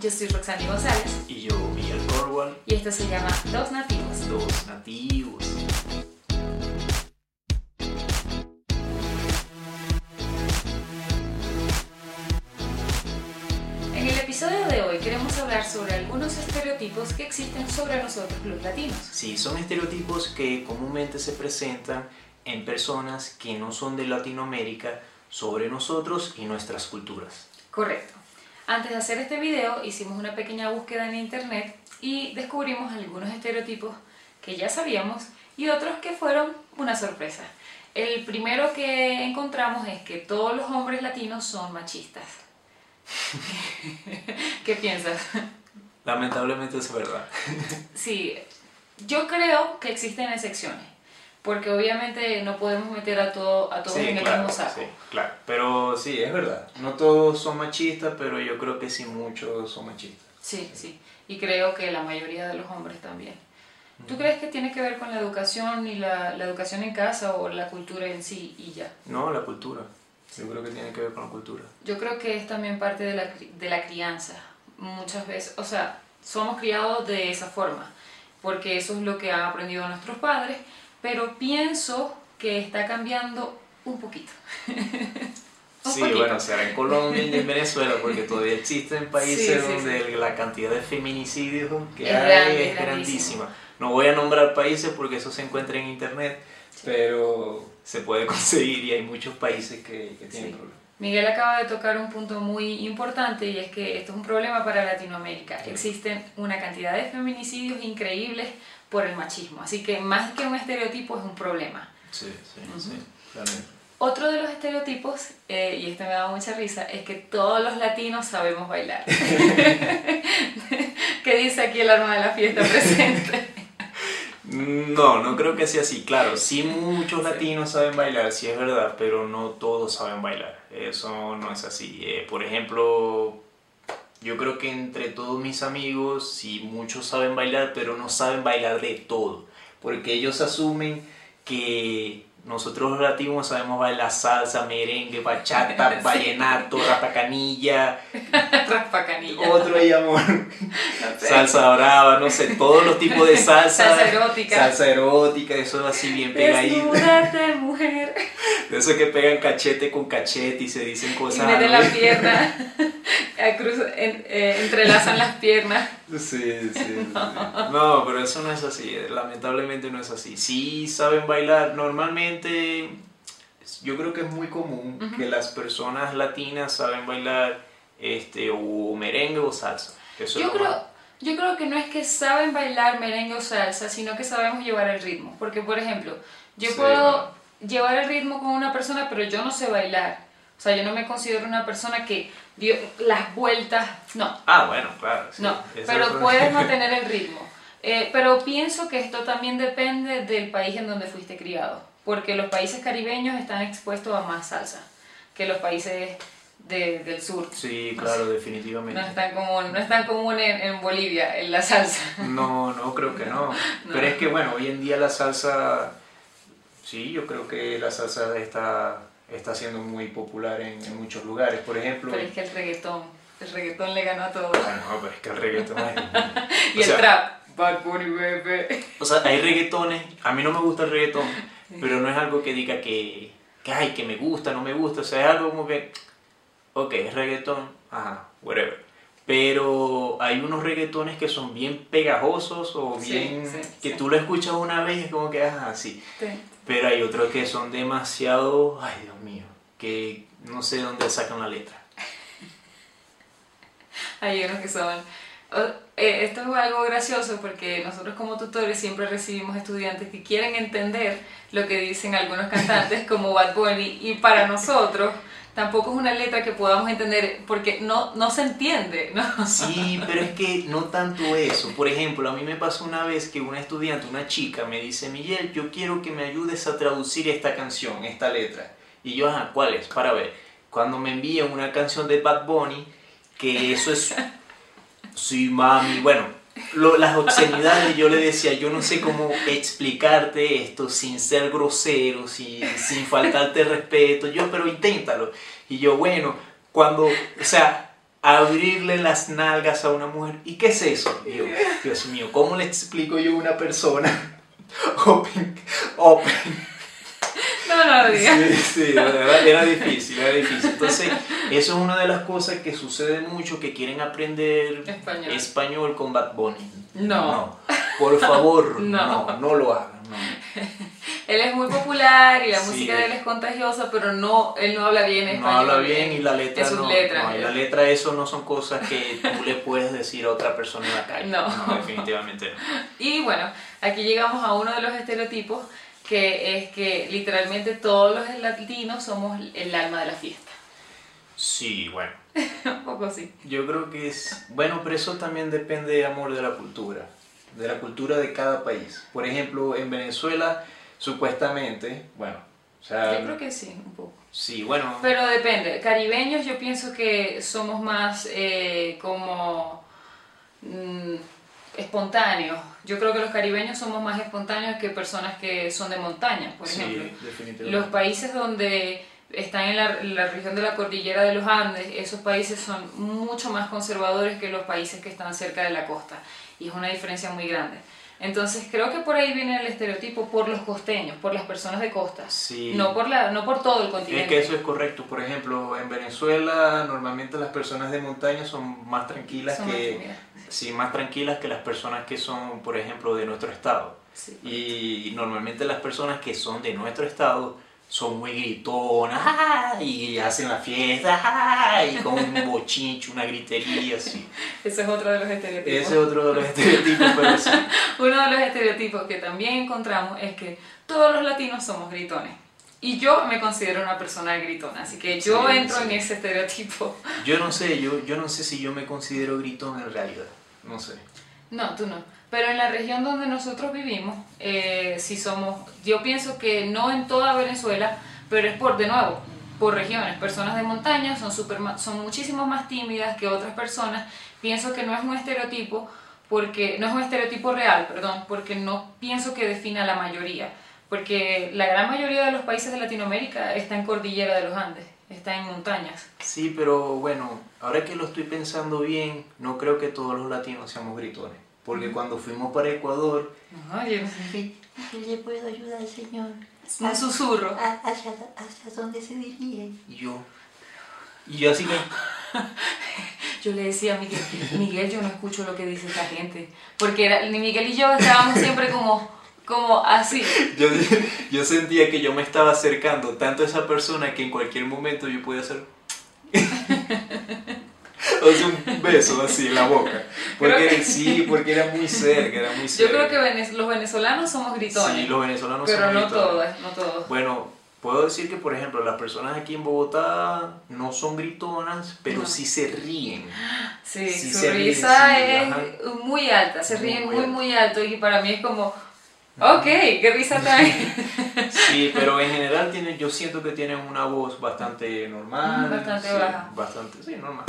yo soy Roxani González. Y yo, Miguel Corwell. Y esto se llama Dos Nativos. Dos Nativos. En el episodio de hoy queremos hablar sobre algunos estereotipos que existen sobre nosotros los latinos. Sí, son estereotipos que comúnmente se presentan en personas que no son de Latinoamérica sobre nosotros y nuestras culturas. Correcto. Antes de hacer este video hicimos una pequeña búsqueda en internet y descubrimos algunos estereotipos que ya sabíamos y otros que fueron una sorpresa. El primero que encontramos es que todos los hombres latinos son machistas. ¿Qué piensas? Lamentablemente es verdad. Sí, yo creo que existen excepciones, porque obviamente no podemos meter a, todo, a todos Sí, en el claro, mismo saco. sí, claro. Pero sí, es verdad. No todos son machistas, pero yo creo que sí muchos son machistas. Sí, sí. Y creo que la mayoría de los hombres también. ¿Tú crees que tiene que ver con la educación y la, la educación en casa o la cultura en sí y ya? No, la cultura. Yo creo que tiene que ver con la cultura. Yo creo que es también parte de la, de la crianza. Muchas veces, o sea, somos criados de esa forma, porque eso es lo que han aprendido nuestros padres, pero pienso que está cambiando un poquito. Un Sí, poquito. bueno, será en Colombia y en Venezuela, porque todavía existen países Sí, sí, donde la cantidad de feminicidios que Es hay grande, es grandísima. No voy a nombrar países porque eso se encuentra en internet, pero se puede conseguir y hay muchos países que, que tienen Sí. problemas. Miguel acaba de tocar un punto muy importante y es que esto es un problema para Latinoamérica. Sí. Existen una cantidad de feminicidios increíbles por el machismo, así que más que un estereotipo es un problema. Sí, sí, sí, claramente. Otro de los estereotipos, eh, y este me da mucha risa, es que todos los latinos sabemos bailar. ¿Qué dice aquí el arma de la fiesta presente? No, no creo que sea así. Claro, sí muchos latinos saben bailar, sí es verdad, pero no todos saben bailar. Eso no es así. Eh, por ejemplo, yo creo que entre todos mis amigos, sí muchos saben bailar, pero no saben bailar de todo. Porque ellos asumen que nosotros los latinos sabemos bailar salsa, merengue, bachata, Sí. vallenato, rapacanilla, Raspa canilla. otro ahí, amor. No sé. Salsa brava, no sé, todos los tipos de salsa. Salsa erótica. Salsa erótica, eso así bien pegadito. Desnúdate, mujer. De eso que pegan cachete con cachete y se dicen Y cosas. meten así. la pierna, a cruz- en- eh, entrelazan las piernas. Sí, sí, sí. No, pero eso no es así, eh, lamentablemente no es así. Sí saben bailar, normalmente yo creo que es muy común que las personas latinas saben bailar este, o merengue o salsa. Eso Yo creo, más- yo creo que no es que saben bailar merengue o salsa, sino que sabemos llevar el ritmo. Porque, por ejemplo, yo Sí, puedo llevar el ritmo con una persona, pero yo no sé bailar. O sea, yo no me considero una persona que dio las vueltas. No, Ah, bueno, claro. sí. no. Pero es- puedes mantener el ritmo. Eh, pero pienso que esto también depende del país en donde fuiste criado. Porque los países caribeños están expuestos a más salsa que los países de- del sur. Sí, claro, definitivamente. No es tan común, no es tan común en, en Bolivia, en la salsa. No, no creo que no. Pero es que bueno, hoy en día la salsa, sí, yo creo que la salsa está, está siendo muy popular en, en muchos lugares. Por ejemplo, Pero es que el reggaetón, el reggaetón le ganó a todo. Ah, no, pero es que el reggaetón es... Y el sea, trap, Bad Bunny, bebé. O sea, hay reggaetones, a mí no me gusta el reggaetón, pero no es algo que diga que, que, ay, que me gusta, no me gusta. O sea, es algo como que, ok, es reggaetón, ajá, whatever. Pero hay unos reggaetones que son bien pegajosos o bien sí, que sí. tú lo escuchas una vez y es como que, ajá, sí. Sí. Pero hay otros que son demasiado, ay Dios mío, que no sé dónde sacan la letra. Hay unos que son... eh, esto es algo gracioso porque nosotros como tutores siempre recibimos estudiantes que quieren entender lo que dicen algunos cantantes como Bad Bunny y para nosotros tampoco es una letra que podamos entender porque no, no se entiende, ¿no? Sí, pero es que no tanto eso. Por ejemplo, a mí me pasó una vez que una estudiante, una chica, me dice, Miguel, yo quiero que me ayudes a traducir esta canción, esta letra. Y yo, ajá, ¿cuál es? Para ver. Cuando me envían una canción de Bad Bunny, que eso es... Sí, mami, bueno, lo- las obscenidades yo le decía, yo no sé cómo explicarte esto sin ser grosero, sin, sin faltarte respeto, yo, pero inténtalo. Y yo, bueno, cuando, o sea, abrirle las nalgas a una mujer. ¿Y qué es eso? Y yo, Dios mío, ¿cómo le explico yo a una persona? Open, open. No, no lo digas. Sí, sí, verdad, era difícil, era difícil. Entonces, eso es una de las cosas que sucede mucho, que quieren aprender Español. español con Bad Bunny. No. Por favor, No. no, no, lo hagan. no. Él es muy popular y la Sí. música de él es contagiosa, pero no, él no habla bien No español. habla bien y la letra sus no. letras. no, y la letra, eso no son cosas que tú le puedes decir a otra persona en la calle. No. definitivamente no. Y bueno, aquí llegamos a uno de los estereotipos que es que literalmente todos los latinos somos el alma de la fiesta. Sí, bueno. Un poco así. Yo creo que es. Bueno, pero eso también depende, amor, de la cultura. De la cultura de cada país. Por ejemplo, en Venezuela, supuestamente, bueno, o sea. Yo creo que sí, un poco. Sí, bueno. Pero depende. Caribeños yo pienso que somos más eh, como mm, espontáneos. Yo creo que los caribeños somos más espontáneos que personas que son de montaña, por sí, ejemplo. definitivamente. Los países donde están en la, la región de la cordillera de los Andes, esos países son mucho más conservadores que los países que están cerca de la costa. Y es una diferencia muy grande. Entonces creo que por ahí viene el estereotipo por los costeños, por las personas de costa, Sí. no, por la, no por todo el Es continente. que eso es correcto. Por ejemplo, en Venezuela normalmente las personas de montaña son más tranquilas Son más que tímidas. sí, más tranquilas que las personas que son, por ejemplo, de nuestro estado. Sí. Y normalmente las personas que son de nuestro estado son muy gritonas ¡ah! y hacen la fiesta ¡ah! y con un bochincho, una gritería así. Ese es otro de los estereotipos. Ese es otro de los estereotipos, pero sí. Uno de los estereotipos que también encontramos es que todos los latinos somos gritones. Y yo me considero una persona gritona, así que yo Sí, entro sí. en ese estereotipo. Yo no sé, yo, yo no sé si yo me considero gritón en realidad. No sé. No, tú no. Pero en la región donde nosotros vivimos, eh, sí somos, yo pienso que no en toda Venezuela, pero es por, de nuevo, por regiones. Personas de montaña son, super, son muchísimo más tímidas que otras personas. Pienso que no es un estereotipo, porque no es un estereotipo real, perdón, porque no pienso que defina la mayoría. Porque la gran mayoría de los países de Latinoamérica está en cordillera de los Andes, está en montañas. Sí, pero bueno, ahora que lo estoy pensando bien, no creo que todos los latinos seamos gritones. Porque cuando fuimos para Ecuador, Ajá, y es ¿Qué le puedo ayudar, señor? un susurro. ¿A- ¿Hacia, hacia dónde se dirige? y yo, y yo así que, Yo le decía a Miguel, Miguel, yo no escucho lo que dice esta gente. Porque era, ni Miguel y yo estábamos siempre como, como así. yo, yo sentía que yo me estaba acercando tanto a esa persona que en cualquier momento yo podía hacer... o sea, un beso así en la boca. Porque que- sí, porque era muy cerca, era muy Yo cerca. creo que venez- los venezolanos somos gritones. Sí, los venezolanos pero no gritones. todos, no todos. Bueno, puedo decir que, por ejemplo, las personas aquí en Bogotá no son gritonas, pero No. sí se ríen. Sí, sí su ríen, risa sí, es ajá. muy alta, se ríen muy muy alto y para mí es como, ok, qué risa trae. Sí, pero en general tienen, yo siento que tienen una voz bastante normal. Bastante sí, baja. Bastante, sí, normal.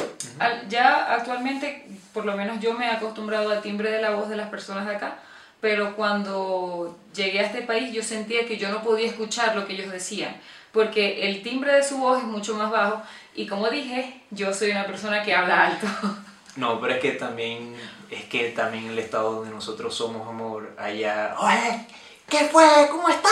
Ya actualmente, por lo menos yo me he acostumbrado al timbre de la voz de las personas de acá, pero cuando llegué a este país yo sentía que yo no podía escuchar lo que ellos decían, porque el timbre de su voz es mucho más bajo y como dije, yo soy una persona que habla alto. No, pero es que también, es que también el estado donde nosotros somos, amor, allá, ¡Oye! ¿Qué fue? ¿Cómo estás?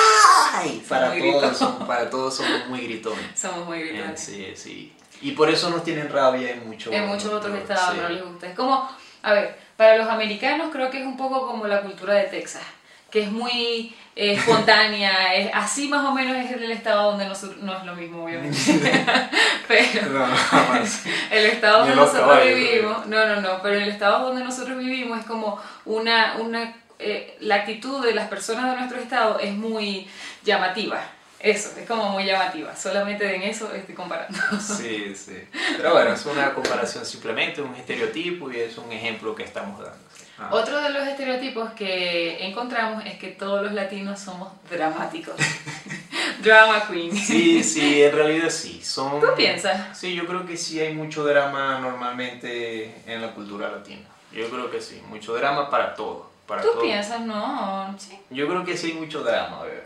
Para todos, somos- para todos somos muy gritones. Somos muy Eh, gritones. Sí, sí. Y por eso nos tienen rabia en muchos En muchos otros sí. estados no les gusta. Es como, a ver, para los americanos creo que es un poco como la cultura de Texas, que es muy eh, espontánea, es, así más o menos es el estado donde nosotros, no es lo mismo obviamente, pero No, el estado donde nosotros caballos, vivimos, no, no, no, pero el estado donde nosotros vivimos es como una, una eh, la actitud de las personas de nuestro estado es muy llamativa. Eso, es como muy llamativa. Solamente en eso estoy comparando. Sí, sí. Pero bueno, es una comparación simplemente, un estereotipo y es un ejemplo que estamos dando. Ah. Otro de los estereotipos que encontramos es que todos los latinos somos dramáticos. Drama queen. Sí, sí, en realidad sí. Son... ¿Tú piensas? Sí, yo creo que sí hay mucho drama normalmente en la cultura latina. Yo creo que sí, mucho drama para todo. Para ¿Tú todo. piensas? No, sí. Yo creo que sí hay mucho drama, bebé.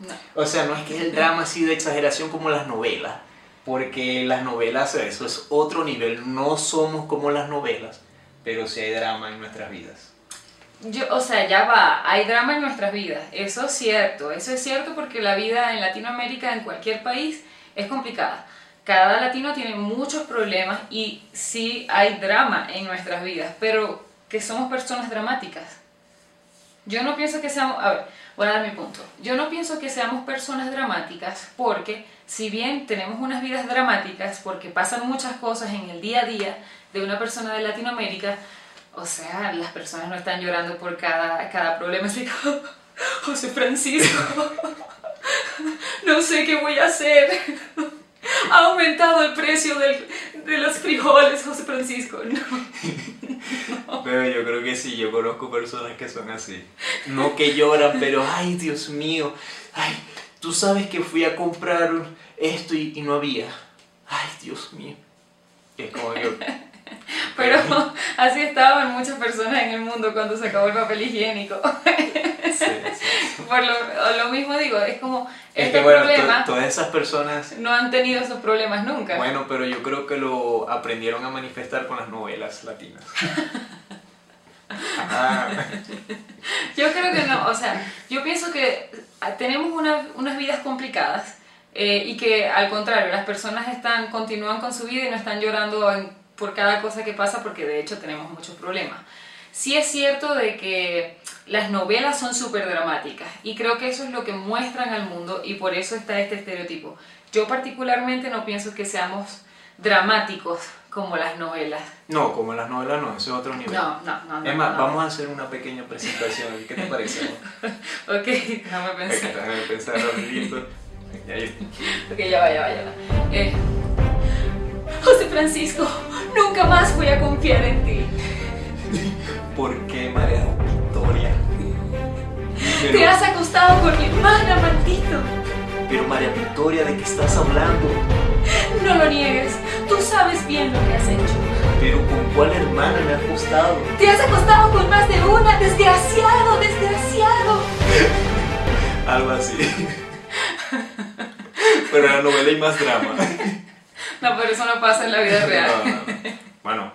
No. O sea, no es que el drama así de exageración como las novelas, Porque las novelas, eso es otro nivel. No somos como las novelas, pero sí hay drama en nuestras vidas. Yo, o sea, ya va, hay drama en nuestras vidas, eso es cierto, eso es cierto porque la vida en Latinoamérica, en cualquier país, es complicada. Cada latino tiene muchos problemas y sí hay drama en nuestras vidas, pero que somos personas dramáticas. Yo no pienso que seamos, a ver, voy a dar mi punto. Yo no pienso que seamos personas dramáticas porque si bien tenemos unas vidas dramáticas, porque pasan muchas cosas en el día a día de una persona de Latinoamérica, o sea, las personas no están llorando por cada, cada problema. Así como, José Francisco, no sé qué voy a hacer. Ha aumentado el precio del- de los frijoles, José Francisco. No. Pero yo creo que sí, yo conozco personas que son así. No que lloran, pero ay, Dios mío, ay, tú sabes que fui a comprar esto y, y no había. Ay, Dios mío. Es como yo. Pero así estaban muchas personas en el mundo cuando se acabó el papel higiénico. Sí, sí. Por lo, lo mismo digo, es como Es este que bueno, problema todas esas personas no han tenido esos problemas nunca. Bueno, pero yo creo que lo aprendieron a manifestar con las novelas latinas. Ah, Yo creo que no, o sea, yo pienso que ah, tenemos una- unas vidas complicadas eh, y que al contrario, las personas están, continúan con su vida y no están llorando en- por cada cosa que pasa porque de hecho tenemos muchos problemas. Sí es cierto de que las novelas son súper dramáticas y creo que eso es lo que muestran al mundo y por eso está este estereotipo. Yo particularmente no pienso que seamos dramáticos como las novelas. no, como las novelas no, eso es otro nivel. No, no, no. es más, no. vamos a hacer una pequeña presentación. ¿Qué te parece? Ok, déjame pensar. Déjame pensar ya. Ok, ya va, ya va, ya va. Eh, José Francisco, nunca más voy a confiar en ti. ¿Por qué María Victoria? Te has acostado con mi hermana, maldito. pero María Victoria, ¿de qué estás hablando? No lo niegues, tú sabes bien lo que has hecho. ¿Pero con cuál hermana me has acostado? Te has acostado con más de una, desgraciado, desgraciado. Algo así. Pero en la novela hay más drama. No, pero eso no pasa en la vida real. No, no, no. Bueno,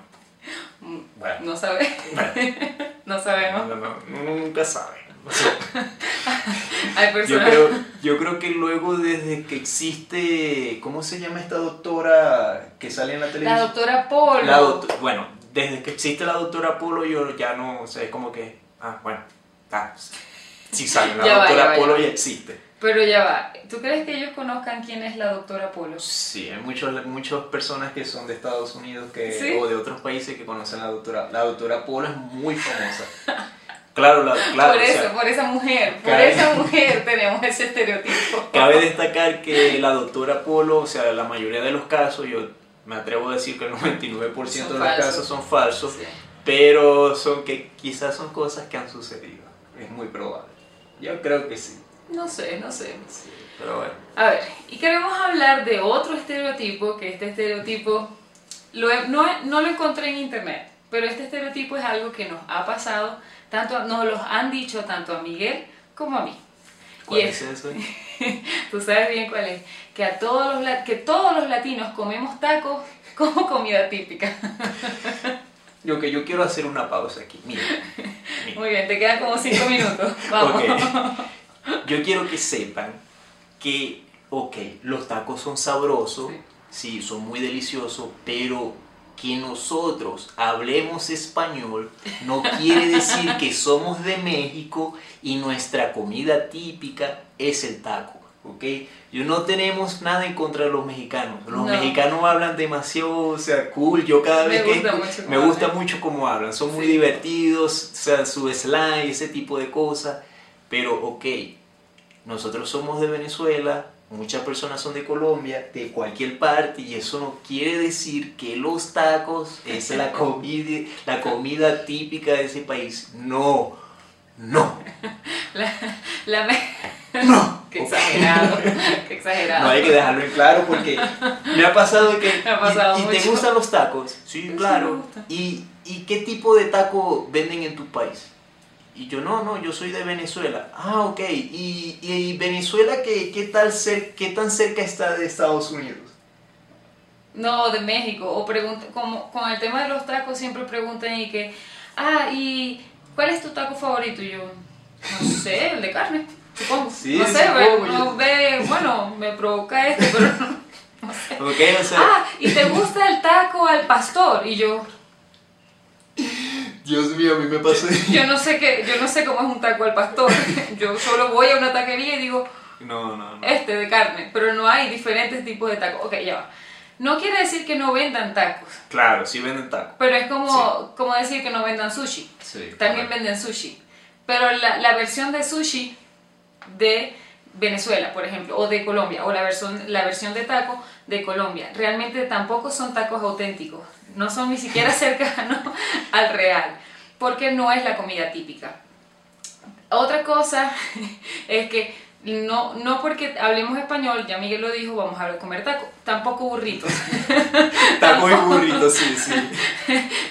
bueno. No sabes, bueno. no sabemos. No, nunca sabe. Yo creo, yo creo que luego desde que existe, ¿cómo se llama esta doctora que sale en la televisión? La doctora Polo. La doct- bueno, desde que existe la doctora Polo yo ya no sé, es como que, ah, bueno, ah, sí sale, la Ya doctora ya va, ya Polo va. ya existe. Pero ya va, ¿tú crees que ellos conozcan quién es la doctora Polo? Sí, hay muchos, muchas personas que son de Estados Unidos que, ¿Sí? o de otros países que conocen a la doctora. La doctora Polo es muy famosa. Claro, la, claro, por o eso, sea, por esa mujer, por cabe- esa mujer tenemos ese estereotipo. Cabe destacar que la doctora Polo, o sea, la mayoría de los casos, yo me atrevo a decir que el 99% Son de los falsos. casos son falsos, Sí. pero son que quizás son cosas que han sucedido. Es muy probable. Yo creo que sí. No sé, no sé. sí, pero bueno. A ver, y queremos hablar de otro estereotipo, que este estereotipo lo he- no, no lo encontré en internet, pero este estereotipo es algo que nos ha pasado, tanto nos lo han dicho tanto a Miguel como a mí. ¿Cuál y es eso? tú sabes bien cuál es, que a todos los que todos los latinos comemos tacos como comida típica. Yo que yo quiero hacer una pausa aquí. Mira. mira. Muy bien, te quedan como cinco minutos. Vamos. Yo quiero que sepan que, ok, los tacos son sabrosos, sí, son muy deliciosos, pero que nosotros hablemos español no quiere decir que somos de México y nuestra comida típica es el taco, ¿ok? Yo no tenemos nada en contra de los mexicanos. Los No. mexicanos hablan demasiado, o sea, cool. Yo cada Me vez que gusta mucho me gusta hablan. mucho cómo hablan, son muy Sí. divertidos, o sea, su slang, ese tipo de cosas. Pero, ok, nosotros somos de Venezuela, muchas personas son de Colombia, de cualquier parte, y eso no quiere decir que los tacos es la comida, la comida típica de ese país. No, no, La, la me- no. Qué exagerado, qué exagerado. No hay que dejarlo en claro porque me ha pasado que... Me ha pasado ¿Y, y te gustan los tacos? Sí, claro. ¿Y, ¿Y qué tipo de taco venden en tu país? Y yo, no, no, yo soy de Venezuela. Ah, ok. ¿Y, y Venezuela qué, qué, tal cer- qué tan cerca está de Estados Unidos? No, de México. O pregunta, como con el tema de los tacos siempre preguntan y que, ah, ¿y cuál es tu taco favorito? Y yo, no sé, el de carne, supongo. Sí, no sé, supongo, ve- yo- no ve, bueno, me provoca este, pero no, no sé. Ok, o sea, Ah, ¿y te gusta el taco al pastor? Y yo, Dios mío, a mí me pasó. yo no sé qué, yo no sé cómo es un taco al pastor. Yo solo voy a una taquería y digo, No, no, no. este de carne, pero no hay diferentes tipos de tacos. Ok, ya va. No quiere decir que no vendan tacos, Claro, sí venden tacos. pero es como, como decir que no vendan sushi. Sí, También correcto. venden sushi. Pero la, la versión de sushi de Venezuela, por ejemplo, o de Colombia, o la versión, la versión de taco de Colombia, realmente tampoco son tacos auténticos. No son ni siquiera cercanos al real, porque no es la comida típica. Otra cosa es que no, no porque hablemos español, ya Miguel lo dijo, vamos a comer taco, tampoco burritos, Tacos y burritos, sí, sí.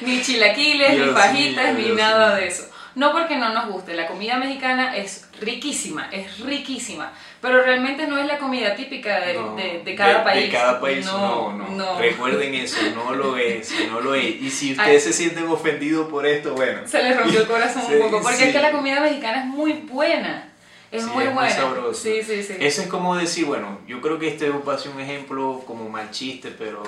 ni chilaquiles, Dios ni fajitas, mío, ni Dios nada mío. de eso. No porque no nos guste, la comida mexicana es riquísima, es riquísima, pero realmente no es la comida típica de, No, de- de cada país. De cada país, no, no, no. no. Recuerden eso, no lo es, no lo es. Y si ustedes se sienten ofendidos por esto, bueno. Se les rompió el corazón un poco, porque sí. es que la comida mexicana es muy buena, es Sí, muy es muy buena. sabroso. Sí, sí, sí. Eso es como decir, bueno, yo creo que este va a ser un ejemplo como mal chiste, pero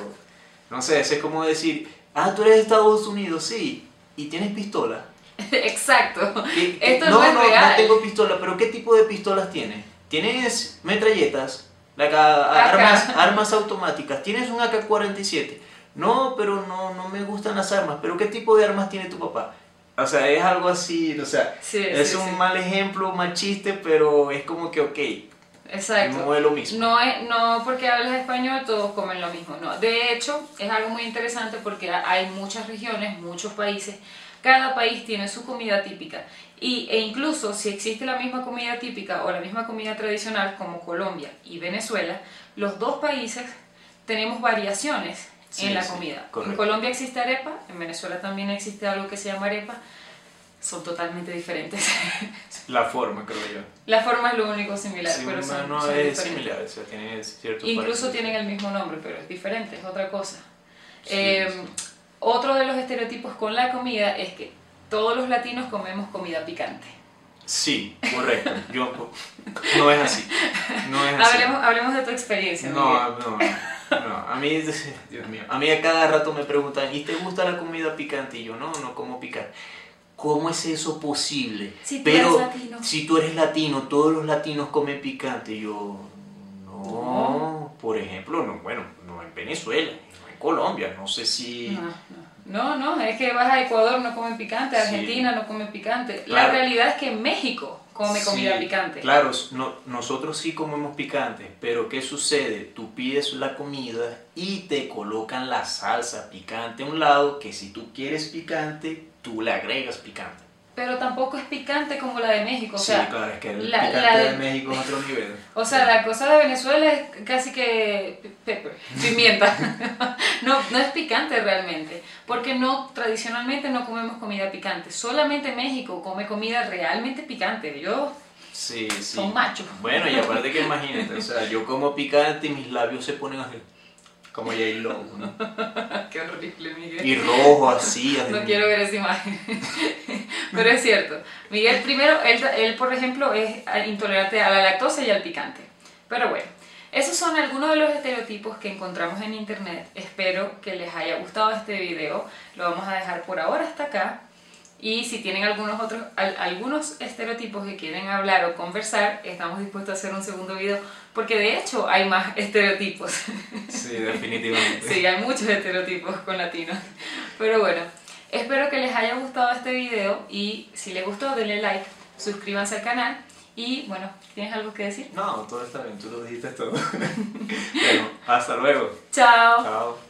no sé, eso es como decir, ah, tú eres de Estados Unidos, sí, y tienes pistola. Exacto. ¿Qué- qué- Esto no, es real. no tengo pistola, pero ¿qué tipo de pistolas tienes? ¿Tienes metralletas? Armas, armas automáticas. ¿Tienes un AK-47? No, pero no, no me gustan las armas. ¿Pero qué tipo de armas tiene tu papá? O sea, es algo así, o sea, Sí, es sí, un sí. mal ejemplo, mal chiste, pero es como que, ok, Exacto. no es lo mismo. No, es, no porque hablas español todos comen lo mismo, no. De hecho, es algo muy interesante porque ha- hay muchas regiones, muchos países, cada país tiene su comida típica. Y, e incluso si existe la misma comida típica o la misma comida tradicional como Colombia y Venezuela, los dos países tenemos variaciones Sí, en la sí, comida. En. Colombia existe arepa, en Venezuela también existe algo que se llama arepa, son totalmente diferentes. La forma, creo yo. la forma es lo único similar, Sí, pero son, no son es similar, o sea, tiene cierto Incluso tienen el mismo nombre, pero es diferente, es otra cosa. Eh, sí. Otro de los estereotipos con la comida es que todos los latinos comemos comida picante. Sí, correcto. Yo, no es así. No es así. Hablemos, hablemos de tu experiencia. Miguel. No, no, no. A mí, Dios mío, a mí a cada rato me preguntan, ¿y te gusta la comida picante? Y yo, no, no como picante. ¿Cómo es eso posible? Si tú Pero eres latino. si tú eres latino, todos los latinos comen picante. Y yo, no, No. por ejemplo, no, bueno, no en Venezuela, no en Colombia, no sé si... No, no. No, no, es que vas a Ecuador no comen picante, Sí. Argentina no come picante. La realidad es que México come comida picante. Claro, no- nosotros sí comemos picante, pero ¿qué sucede? Tú pides la comida y te colocan la salsa picante a un lado, que si tú quieres picante, tú le agregas picante. Pero tampoco es picante como la de México. O sea, sí, claro, es que el la- picante la de de- México es otro nivel. O sea, la cosa de Venezuela es casi que pe- pepper, pimienta. No, no es picante realmente, porque no tradicionalmente no comemos comida picante. Solamente México come comida realmente picante. Yo Sí, sí. son machos. Bueno, y aparte que imagínate, o sea, yo como picante y mis labios se ponen así, como J-Lo, ¿no? Qué horrible, Miguel. Y rojo así. así. No quiero ver esa imagen. Pero es cierto. Miguel, primero, él, él, por ejemplo, es intolerante a la lactosa y al picante. Pero bueno, esos son algunos de los estereotipos que encontramos en internet. Espero que les haya gustado este video. Lo vamos a dejar por ahora hasta acá. Y si tienen algunos otros, al- algunos estereotipos que quieren hablar o conversar, estamos dispuestos a hacer un segundo video. Porque de hecho hay más estereotipos. Sí, definitivamente. Sí, hay muchos estereotipos con latinos. Pero bueno, espero que les haya gustado este video y si les gustó denle like, suscríbanse al canal y bueno, ¿tienes algo que decir? No, todo está bien, tú lo dijiste todo. bueno, hasta luego. Chao. Chao.